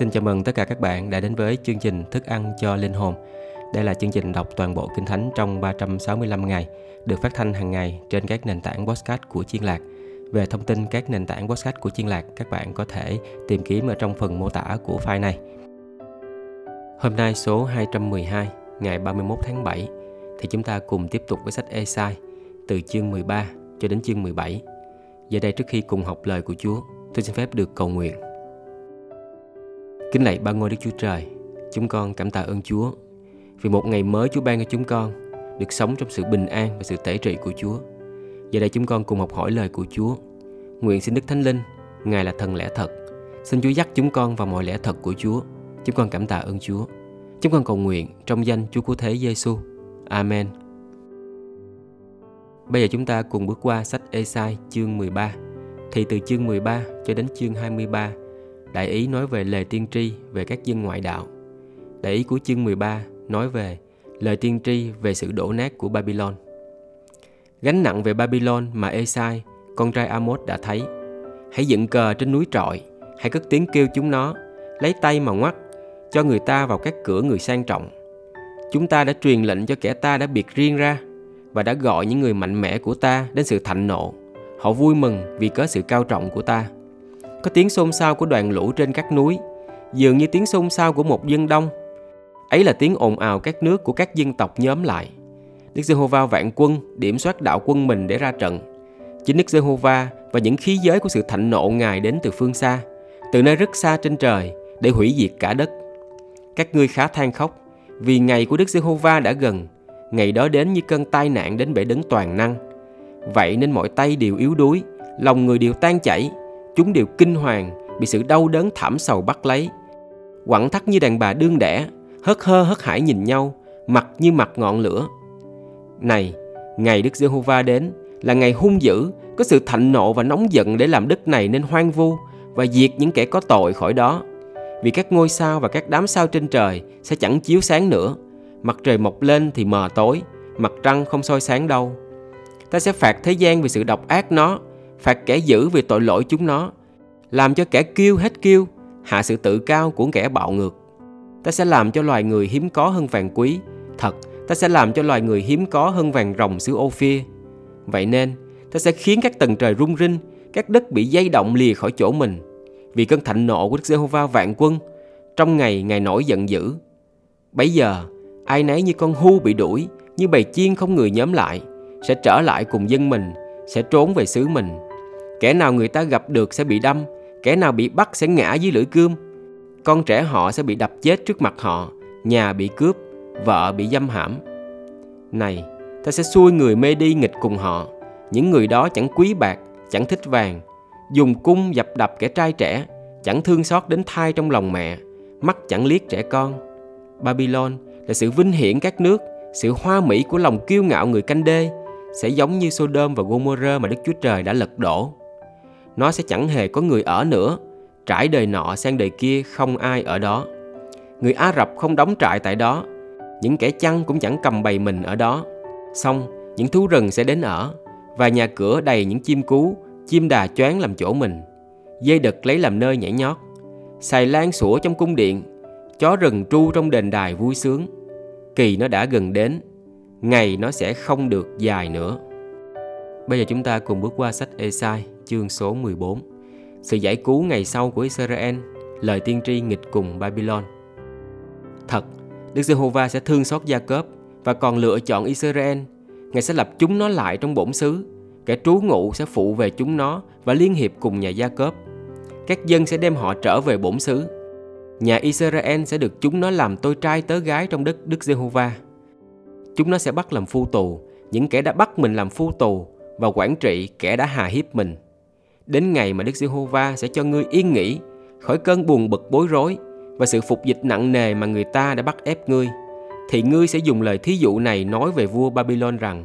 Xin chào mừng tất cả các bạn đã đến với chương trình Thức ăn cho linh hồn. Đây là chương trình đọc toàn bộ Kinh Thánh trong 365 ngày, được phát thanh hàng ngày trên các nền tảng podcast của Chiên Lạc. Về thông tin các nền tảng podcast của Chiên Lạc, các bạn có thể tìm kiếm ở trong phần mô tả của file này. Hôm nay số 212, ngày 31 tháng 7, thì chúng ta cùng tiếp tục với sách Esai từ chương 13 cho đến chương 17. Giờ đây trước khi cùng học lời của Chúa, tôi xin phép được cầu nguyện. Kính lạy ba ngôi Đức Chúa Trời, chúng con cảm tạ ơn Chúa vì một ngày mới Chúa ban cho chúng con được sống trong sự bình an và sự tể trị của Chúa. Giờ đây chúng con cùng học hỏi lời của Chúa. Nguyện xin Đức Thánh Linh, Ngài là thần lẽ thật. Xin Chúa dắt chúng con vào mọi lẽ thật của Chúa. Chúng con cảm tạ ơn Chúa. Chúng con cầu nguyện trong danh Chúa Cứu Thế Giêsu. Amen. Bây giờ chúng ta cùng bước qua sách Esai chương 13. Thì từ chương 13 cho đến chương 23 Đại ý nói về lời tiên tri về các dân ngoại đạo. Đại ý của chương 13 nói về lời tiên tri về sự đổ nát của Babylon. Gánh nặng về Babylon mà Esai, con trai Amos đã thấy. Hãy dựng cờ trên núi trọi, hãy cất tiếng kêu chúng nó, lấy tay mà ngoắt, cho người ta vào các cửa người sang trọng. Chúng ta đã truyền lệnh cho kẻ ta đã biệt riêng ra và đã gọi những người mạnh mẽ của ta đến sự thạnh nộ. Họ vui mừng vì có sự cao trọng của ta. Có tiếng xôn xao của đoàn lũ trên các núi, dường như tiếng xôn xao của một dân đông. Ấy là tiếng ồn ào các nước của các dân tộc nhóm lại. Đức Giê-hô-va vạn quân điểm soát đạo quân mình để ra trận. Chính Đức Giê-hô-va và những khí giới của sự thạnh nộ Ngài đến từ phương xa, từ nơi rất xa trên trời để hủy diệt cả đất. Các ngươi khá than khóc vì ngày của Đức Giê-hô-va đã gần, ngày đó đến như cơn tai nạn đến bể đấng toàn năng. Vậy nên mọi tay đều yếu đuối, lòng người đều tan chảy, Chúng đều kinh hoàng, bị sự đau đớn thảm sầu bắt lấy. Quẳng thắt như đàn bà đương đẻ, hớt hơ hớt hải nhìn nhau, mặt như mặt ngọn lửa. Này, ngày Đức Giê-hô-va đến là ngày hung dữ, có sự thạnh nộ và nóng giận để làm đất này nên hoang vu và diệt những kẻ có tội khỏi đó. Vì các ngôi sao và các đám sao trên trời sẽ chẳng chiếu sáng nữa. Mặt trời mọc lên thì mờ tối, mặt trăng không soi sáng đâu. Ta sẽ phạt thế gian vì sự độc ác nó phạt kẻ dữ vì tội lỗi chúng nó, làm cho kẻ kiêu hết kiêu, hạ sự tự cao của kẻ bạo ngược. Ta sẽ làm cho loài người hiếm có hơn vàng quý, thật, ta sẽ làm cho loài người hiếm có hơn vàng rồng xứ Ophir. Vậy nên, ta sẽ khiến các tầng trời rung rinh, các đất bị dây động lìa khỏi chỗ mình, vì cơn thạnh nộ của Đức Giê-hô-va vạn quân trong ngày ngài nổi giận dữ. Bấy giờ, ai nấy như con hu bị đuổi, như bầy chiên không người nhóm lại, sẽ trở lại cùng dân mình, sẽ trốn về xứ mình Kẻ nào người ta gặp được sẽ bị đâm, kẻ nào bị bắt sẽ ngã dưới lưỡi cươm. Con trẻ họ sẽ bị đập chết trước mặt họ, nhà bị cướp, vợ bị dâm hãm. Này, ta sẽ xui người mê đi nghịch cùng họ, những người đó chẳng quý bạc, chẳng thích vàng, dùng cung dập đập kẻ trai trẻ, chẳng thương xót đến thai trong lòng mẹ, mắt chẳng liếc trẻ con. Babylon là sự vinh hiển các nước, sự hoa mỹ của lòng kiêu ngạo người canh đê, sẽ giống như Sodom và Gomorrah mà Đức Chúa Trời đã lật đổ nó sẽ chẳng hề có người ở nữa. Trải đời nọ sang đời kia không ai ở đó. Người Ả Rập không đóng trại tại đó. Những kẻ chăn cũng chẳng cầm bầy mình ở đó. Xong, những thú rừng sẽ đến ở và nhà cửa đầy những chim cú, chim đà choáng làm chỗ mình. Dây đực lấy làm nơi nhảy nhót. Xài lan sủa trong cung điện, chó rừng tru trong đền đài vui sướng. Kỳ nó đã gần đến, ngày nó sẽ không được dài nữa. Bây giờ chúng ta cùng bước qua sách Esai chương số 14 Sự giải cứu ngày sau của Israel Lời tiên tri nghịch cùng Babylon Thật, Đức Giê-hô-va sẽ thương xót Gia Cớp và còn lựa chọn Israel. Ngài sẽ lập chúng nó lại trong bổn xứ. Kẻ trú ngụ sẽ phụ về chúng nó và liên hiệp cùng nhà Gia Cớp. Các dân sẽ đem họ trở về bổn xứ. Nhà Israel sẽ được chúng nó làm tôi trai tớ gái trong đất Đức Giê-hô-va. Chúng nó sẽ bắt làm phu tù, những kẻ đã bắt mình làm phu tù và quản trị kẻ đã hà hiếp mình. Đến ngày mà Đức Giê-hô-va sẽ cho ngươi yên nghỉ khỏi cơn buồn bực bối rối và sự phục dịch nặng nề mà người ta đã bắt ép ngươi, thì ngươi sẽ dùng lời thí dụ này nói về vua Babylon rằng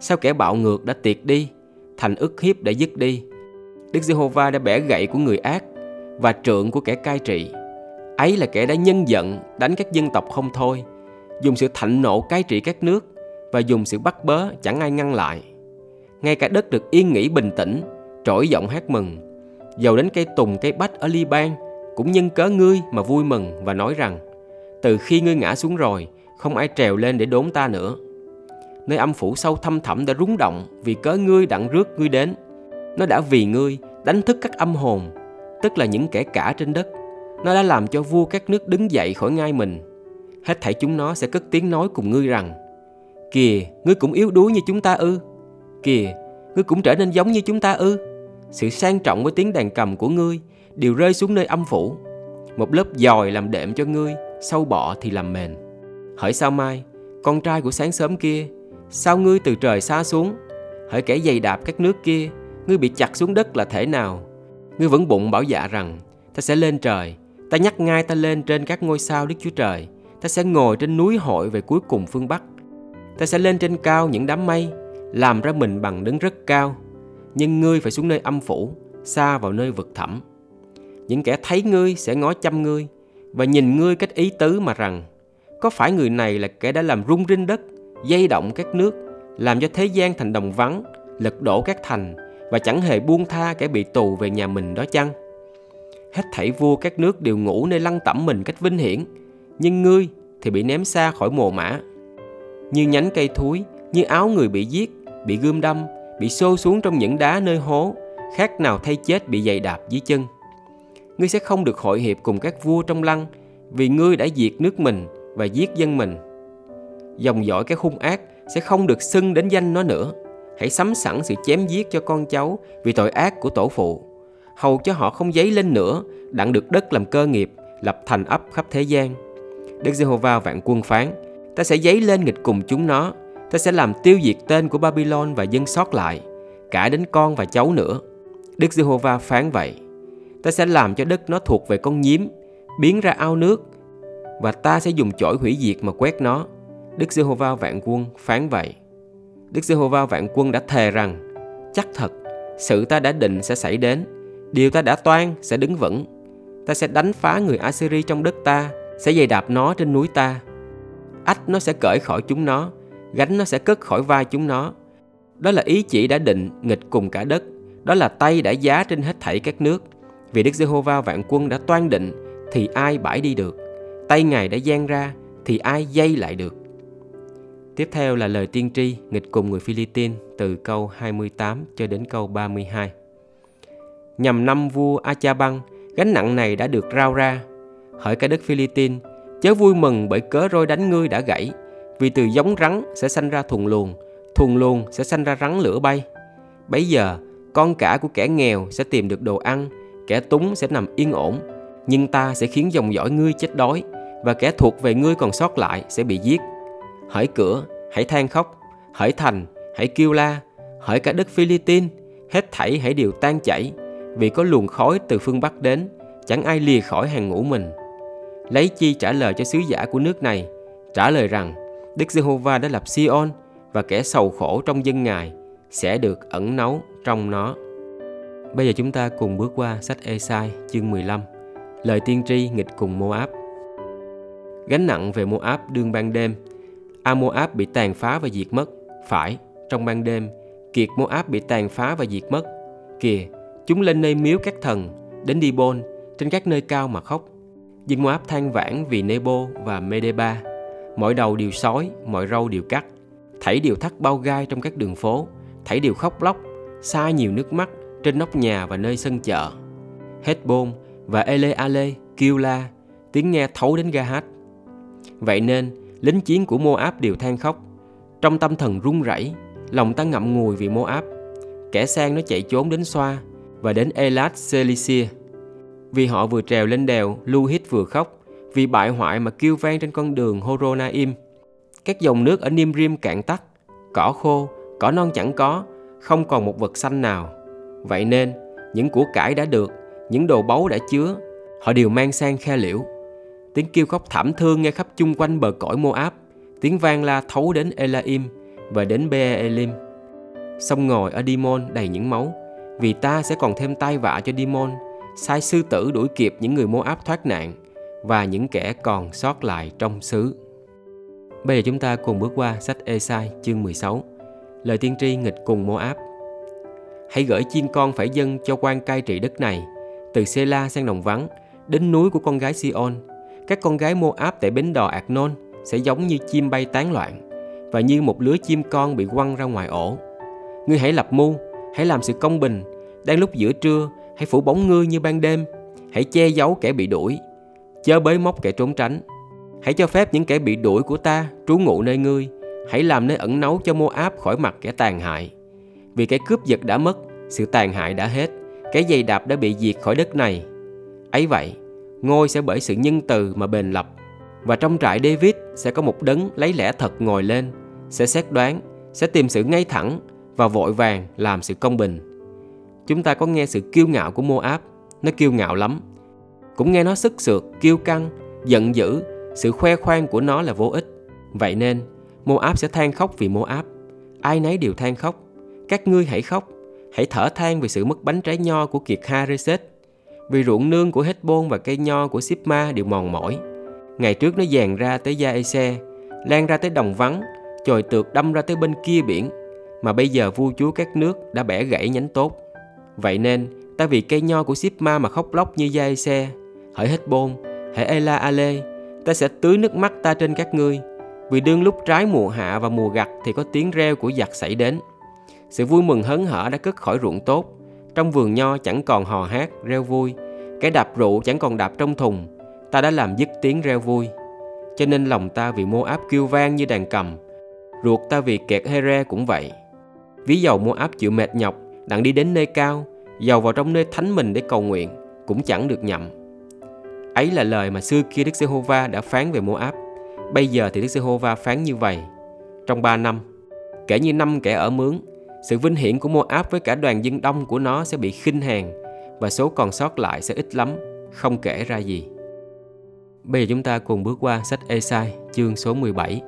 Sao kẻ bạo ngược đã tiệt đi, thành ức hiếp đã dứt đi. Đức Giê-hô-va đã bẻ gậy của người ác và trượng của kẻ cai trị. Ấy là kẻ đã nhân giận đánh các dân tộc không thôi, dùng sự thạnh nộ cai trị các nước và dùng sự bắt bớ chẳng ai ngăn lại. Ngay cả đất được yên nghỉ bình tĩnh trỗi giọng hát mừng. Dầu đến cây tùng, cây bách ở Liban, cũng nhân cớ ngươi mà vui mừng và nói rằng, từ khi ngươi ngã xuống rồi, không ai trèo lên để đốn ta nữa. Nơi âm phủ sâu thâm thẳm đã rúng động vì cớ ngươi đặng rước ngươi đến. Nó đã vì ngươi đánh thức các âm hồn, tức là những kẻ cả trên đất. Nó đã làm cho vua các nước đứng dậy khỏi ngai mình. Hết thảy chúng nó sẽ cất tiếng nói cùng ngươi rằng, kìa, ngươi cũng yếu đuối như chúng ta ư. Kìa, ngươi cũng trở nên giống như chúng ta ư sự sang trọng với tiếng đàn cầm của ngươi đều rơi xuống nơi âm phủ. Một lớp dòi làm đệm cho ngươi, sâu bọ thì làm mền. Hỡi sao mai, con trai của sáng sớm kia, sao ngươi từ trời xa xuống? Hỡi kẻ dày đạp các nước kia, ngươi bị chặt xuống đất là thể nào? Ngươi vẫn bụng bảo dạ rằng, ta sẽ lên trời, ta nhắc ngay ta lên trên các ngôi sao đức chúa trời, ta sẽ ngồi trên núi hội về cuối cùng phương bắc. Ta sẽ lên trên cao những đám mây, làm ra mình bằng đứng rất cao nhưng ngươi phải xuống nơi âm phủ, xa vào nơi vực thẳm. Những kẻ thấy ngươi sẽ ngó chăm ngươi và nhìn ngươi cách ý tứ mà rằng, có phải người này là kẻ đã làm rung rinh đất, dây động các nước, làm cho thế gian thành đồng vắng, lật đổ các thành và chẳng hề buông tha kẻ bị tù về nhà mình đó chăng? Hết thảy vua các nước đều ngủ nơi lăng tẩm mình cách vinh hiển, nhưng ngươi thì bị ném xa khỏi mồ mã như nhánh cây thúi, như áo người bị giết, bị gươm đâm bị xô xuống trong những đá nơi hố, khác nào thay chết bị giày đạp dưới chân. Ngươi sẽ không được hội hiệp cùng các vua trong lăng, vì ngươi đã diệt nước mình và giết dân mình. Dòng dõi cái hung ác sẽ không được xưng đến danh nó nữa. Hãy sắm sẵn sự chém giết cho con cháu vì tội ác của tổ phụ. Hầu cho họ không dấy lên nữa, đặng được đất làm cơ nghiệp, lập thành ấp khắp thế gian. Đức Giê-hô-va vạn quân phán, ta sẽ dấy lên nghịch cùng chúng nó ta sẽ làm tiêu diệt tên của Babylon và dân sót lại, cả đến con và cháu nữa. Đức Giê-hô-va phán vậy, ta sẽ làm cho đất nó thuộc về con nhím, biến ra ao nước, và ta sẽ dùng chổi hủy diệt mà quét nó. Đức Giê-hô-va vạn quân phán vậy. Đức Giê-hô-va vạn quân đã thề rằng, chắc thật, sự ta đã định sẽ xảy đến, điều ta đã toan sẽ đứng vững. Ta sẽ đánh phá người Assyri trong đất ta, sẽ dày đạp nó trên núi ta. Ách nó sẽ cởi khỏi chúng nó gánh nó sẽ cất khỏi vai chúng nó. Đó là ý chỉ đã định nghịch cùng cả đất. Đó là tay đã giá trên hết thảy các nước. Vì Đức Giê-hô-va vạn quân đã toan định thì ai bãi đi được? Tay Ngài đã giang ra thì ai dây lại được? Tiếp theo là lời tiên tri nghịch cùng người Philippines từ câu 28 cho đến câu 32. Nhằm năm vua Achabang, gánh nặng này đã được rao ra. Hỡi cả đất Philippines, chớ vui mừng bởi cớ roi đánh ngươi đã gãy, vì từ giống rắn sẽ sanh ra thùng luồng, thùng luồng sẽ sanh ra rắn lửa bay. Bấy giờ, con cả của kẻ nghèo sẽ tìm được đồ ăn, kẻ túng sẽ nằm yên ổn, nhưng ta sẽ khiến dòng dõi ngươi chết đói, và kẻ thuộc về ngươi còn sót lại sẽ bị giết hỡi cửa, hãy than khóc, hỡi thành, hãy kêu la, hỡi cả đất Philippines, hết thảy hãy đều tan chảy, vì có luồng khói từ phương Bắc đến, chẳng ai lìa khỏi hàng ngũ mình. Lấy chi trả lời cho sứ giả của nước này, trả lời rằng Đức Giê-hô-va đã lập Sion và kẻ sầu khổ trong dân Ngài sẽ được ẩn náu trong nó. Bây giờ chúng ta cùng bước qua sách Esai chương 15, lời tiên tri nghịch cùng Moab. Gánh nặng về Moab đương ban đêm Amoab bị tàn phá và diệt mất. Phải, trong ban đêm, kiệt Moab bị tàn phá và diệt mất. Kìa, chúng lên nơi miếu các thần, đến Dibon, trên các nơi cao mà khóc. Dân Moab than vãn vì Nebo và Medeba. Mọi đầu đều sói, mọi râu đều cắt. Thảy đều thắt bao gai trong các đường phố, thảy đều khóc lóc, xa nhiều nước mắt trên nóc nhà và nơi sân chợ. Hết bôn và Ele Ale kêu la, tiếng nghe thấu đến ga hát. Vậy nên, lính chiến của Moab đều than khóc. Trong tâm thần run rẩy, lòng ta ngậm ngùi vì Moab. Kẻ sang nó chạy trốn đến Xoa và đến Elat Celicia. Vì họ vừa trèo lên đèo, Luhit vừa khóc, vì bại hoại mà kêu vang trên con đường Horonaim. Các dòng nước ở Nimrim cạn tắt, cỏ khô, cỏ non chẳng có, không còn một vật xanh nào. Vậy nên, những của cải đã được, những đồ báu đã chứa, họ đều mang sang khe liễu. Tiếng kêu khóc thảm thương nghe khắp chung quanh bờ cõi Moab, tiếng vang la thấu đến Elaim và đến Beelim. Sông ngồi ở Dimon đầy những máu, vì ta sẽ còn thêm tai vạ cho Dimon, sai sư tử đuổi kịp những người Moab thoát nạn và những kẻ còn sót lại trong xứ. Bây giờ chúng ta cùng bước qua sách Esai chương 16, lời tiên tri nghịch cùng Moab. Hãy gửi chiên con phải dân cho quan cai trị đất này, từ Sela sang đồng vắng, đến núi của con gái Sion. Các con gái Moab tại bến đò Arnon sẽ giống như chim bay tán loạn và như một lứa chim con bị quăng ra ngoài ổ. Ngươi hãy lập mưu, hãy làm sự công bình. Đang lúc giữa trưa, hãy phủ bóng ngươi như ban đêm. Hãy che giấu kẻ bị đuổi, chớ bới móc kẻ trốn tránh. Hãy cho phép những kẻ bị đuổi của ta trú ngụ nơi ngươi. Hãy làm nơi ẩn náu cho Moab khỏi mặt kẻ tàn hại. Vì cái cướp giật đã mất, sự tàn hại đã hết, cái dây đạp đã bị diệt khỏi đất này. Ấy vậy, ngôi sẽ bởi sự nhân từ mà bền lập. Và trong trại David sẽ có một đấng lấy lẽ thật ngồi lên, sẽ xét đoán, sẽ tìm sự ngay thẳng và vội vàng làm sự công bình. Chúng ta có nghe sự kiêu ngạo của Moab, nó kiêu ngạo lắm. Cũng nghe nó sức sượt, kiêu căng, giận dữ, sự khoe khoang của nó là vô ích. Vậy nên, Moab sẽ than khóc vì Moab. Ai nấy đều than khóc. Các ngươi hãy khóc, hãy thở than vì sự mất bánh trái nho của kiệt Hareset. Vì ruộng nương của Hezbon và cây nho của Sipma đều mòn mỏi. Ngày trước nó dàn ra tới Gia-ese, lan ra tới đồng vắng, chồi tược đâm ra tới bên kia biển, mà bây giờ vua chúa các nước đã bẻ gãy nhánh tốt. Vậy nên, ta vì cây nho của Sipma mà khóc lóc như Gia-ese, hỡi Hezbon, hãy Ela Ale, ta sẽ tưới nước mắt ta trên các ngươi, vì đương lúc trái mùa hạ và mùa gặt thì có tiếng reo của giặc xảy đến. Sự vui mừng hớn hở đã cất khỏi ruộng tốt, trong vườn nho chẳng còn hò hát, reo vui, cái đạp rượu chẳng còn đạp trong thùng, ta đã làm dứt tiếng reo vui. Cho nên lòng ta vì Moab kêu vang như đàn cầm, ruột ta vì kẹt Here cũng vậy. Ví dầu Moab chịu mệt nhọc, đặng đi đến nơi cao, dầu vào trong nơi thánh mình để cầu nguyện, cũng chẳng được nhậm. Ấy là lời mà xưa kia Đức Giê-hô-va đã phán về Moab. Bây giờ thì Đức Giê-hô-va phán như vậy. Trong ba năm, kể như năm kẻ ở mướn, sự vinh hiển của Moab với cả đoàn dân đông của nó sẽ bị khinh hàng và số còn sót lại sẽ ít lắm, không kể ra gì. Bây giờ chúng ta cùng bước qua sách Esai chương số 17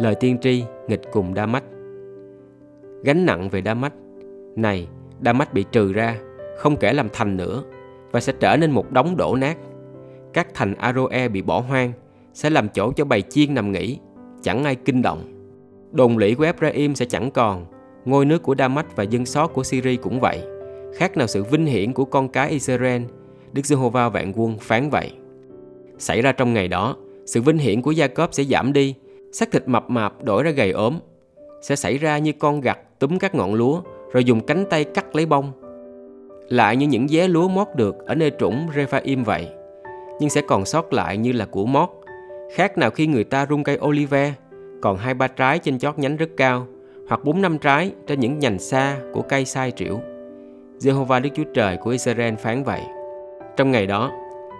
Lời tiên tri nghịch cùng Đa Mách Gánh nặng về Đa Mách Này, Đa Mách bị trừ ra, không kể làm thành nữa và sẽ trở nên một đống đổ nát. Các thành Aroe bị bỏ hoang sẽ làm chỗ cho bầy chiên nằm nghỉ, chẳng ai kinh động. Đồn lũy của Ephraim sẽ chẳng còn, ngôi nước của Đa-mách và dân sót của Syria cũng vậy. Khác nào sự vinh hiển của con cái Israel, Đức Giê-hô-va vạn quân phán vậy. Xảy ra trong ngày đó, sự vinh hiển của Gia-cốp sẽ giảm đi, xác thịt mập mạp đổi ra gầy ốm. Sẽ xảy ra như con gặt túm các ngọn lúa, rồi dùng cánh tay cắt lấy bông. Lại như những vé lúa mót được ở nơi trũng Rephaim vậy. Nhưng sẽ còn sót lại như là của mót. Khác nào khi người ta rung cây olive, còn hai ba trái trên chót nhánh rất cao, hoặc bốn năm trái trên những nhành xa của cây sai triểu. Jehovah Đức Chúa Trời của Israel phán vậy. Trong ngày đó,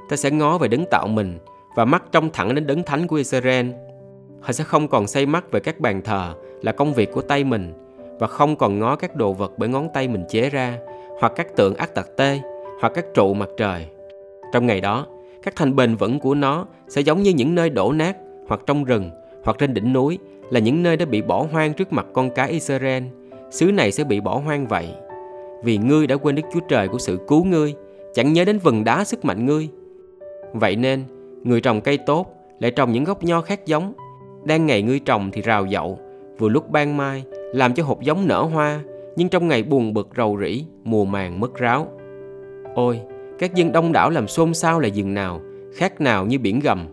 ta sẽ ngó về đấng tạo mình và mắt trông thẳng đến đấng thánh của Israel. Họ sẽ không còn say mắt về các bàn thờ là công việc của tay mình và không còn ngó các đồ vật bởi ngón tay mình chế ra hoặc các tượng ác tặc tê hoặc các trụ mặt trời. Trong ngày đó, các thành bền vững của nó sẽ giống như những nơi đổ nát hoặc trong rừng hoặc trên đỉnh núi là những nơi đã bị bỏ hoang trước mặt con cái Israel. Xứ này sẽ bị bỏ hoang vậy. Vì ngươi đã quên Đức Chúa Trời của sự cứu ngươi, chẳng nhớ đến vần đá sức mạnh ngươi. Vậy nên, người trồng cây tốt lại trồng những gốc nho khác giống. Đang ngày ngươi trồng thì rào dậu, vừa lúc ban mai, làm cho hộp giống nở hoa, nhưng trong ngày buồn bực rầu rĩ, mùa màng mất ráo. Ôi, các dân đông đảo làm xôn xao là dừng nào, khác nào như biển gầm.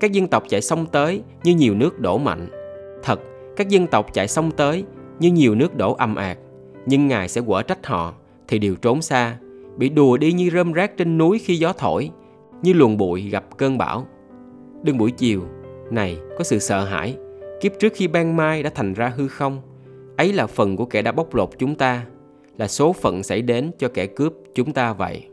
Các dân tộc chạy sông tới như nhiều nước đổ mạnh. Thật, các dân tộc chạy sông tới như nhiều nước đổ âm ạt. Nhưng Ngài sẽ quở trách họ, thì đều trốn xa, bị đùa đi như rơm rác trên núi khi gió thổi, như luồng bụi gặp cơn bão. Đừng buổi chiều, này có sự sợ hãi, kiếp trước khi ban mai đã thành ra hư không. Ấy là phần của kẻ đã bóc lột chúng ta, là số phận xảy đến cho kẻ cướp chúng ta vậy.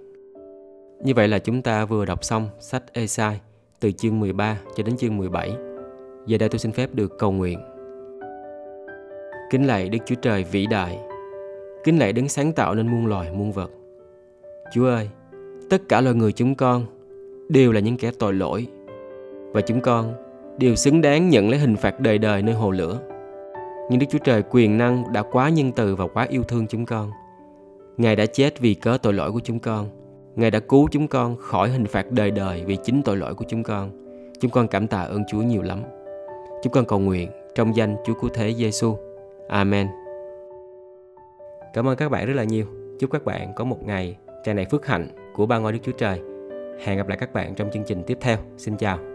Như vậy là chúng ta vừa đọc xong sách Esai từ chương 13 cho đến chương 17. Giờ đây tôi xin phép được cầu nguyện. Kính lạy Đức Chúa Trời vĩ đại, kính lạy đấng sáng tạo nên muôn loài muôn vật. Chúa ơi, tất cả loài người chúng con đều là những kẻ tội lỗi và chúng con đều xứng đáng nhận lấy hình phạt đời đời nơi hồ lửa. Nhưng Đức Chúa Trời quyền năng đã quá nhân từ và quá yêu thương chúng con. Ngài đã chết vì cớ tội lỗi của chúng con Ngài đã cứu chúng con khỏi hình phạt đời đời vì chính tội lỗi của chúng con. Chúng con cảm tạ ơn Chúa nhiều lắm. Chúng con cầu nguyện trong danh Chúa Cứu Thế Giêsu. Amen. Cảm ơn các bạn rất là nhiều. Chúc các bạn có một ngày tràn đầy phước hạnh của ba ngôi Đức Chúa Trời. Hẹn gặp lại các bạn trong chương trình tiếp theo. Xin chào.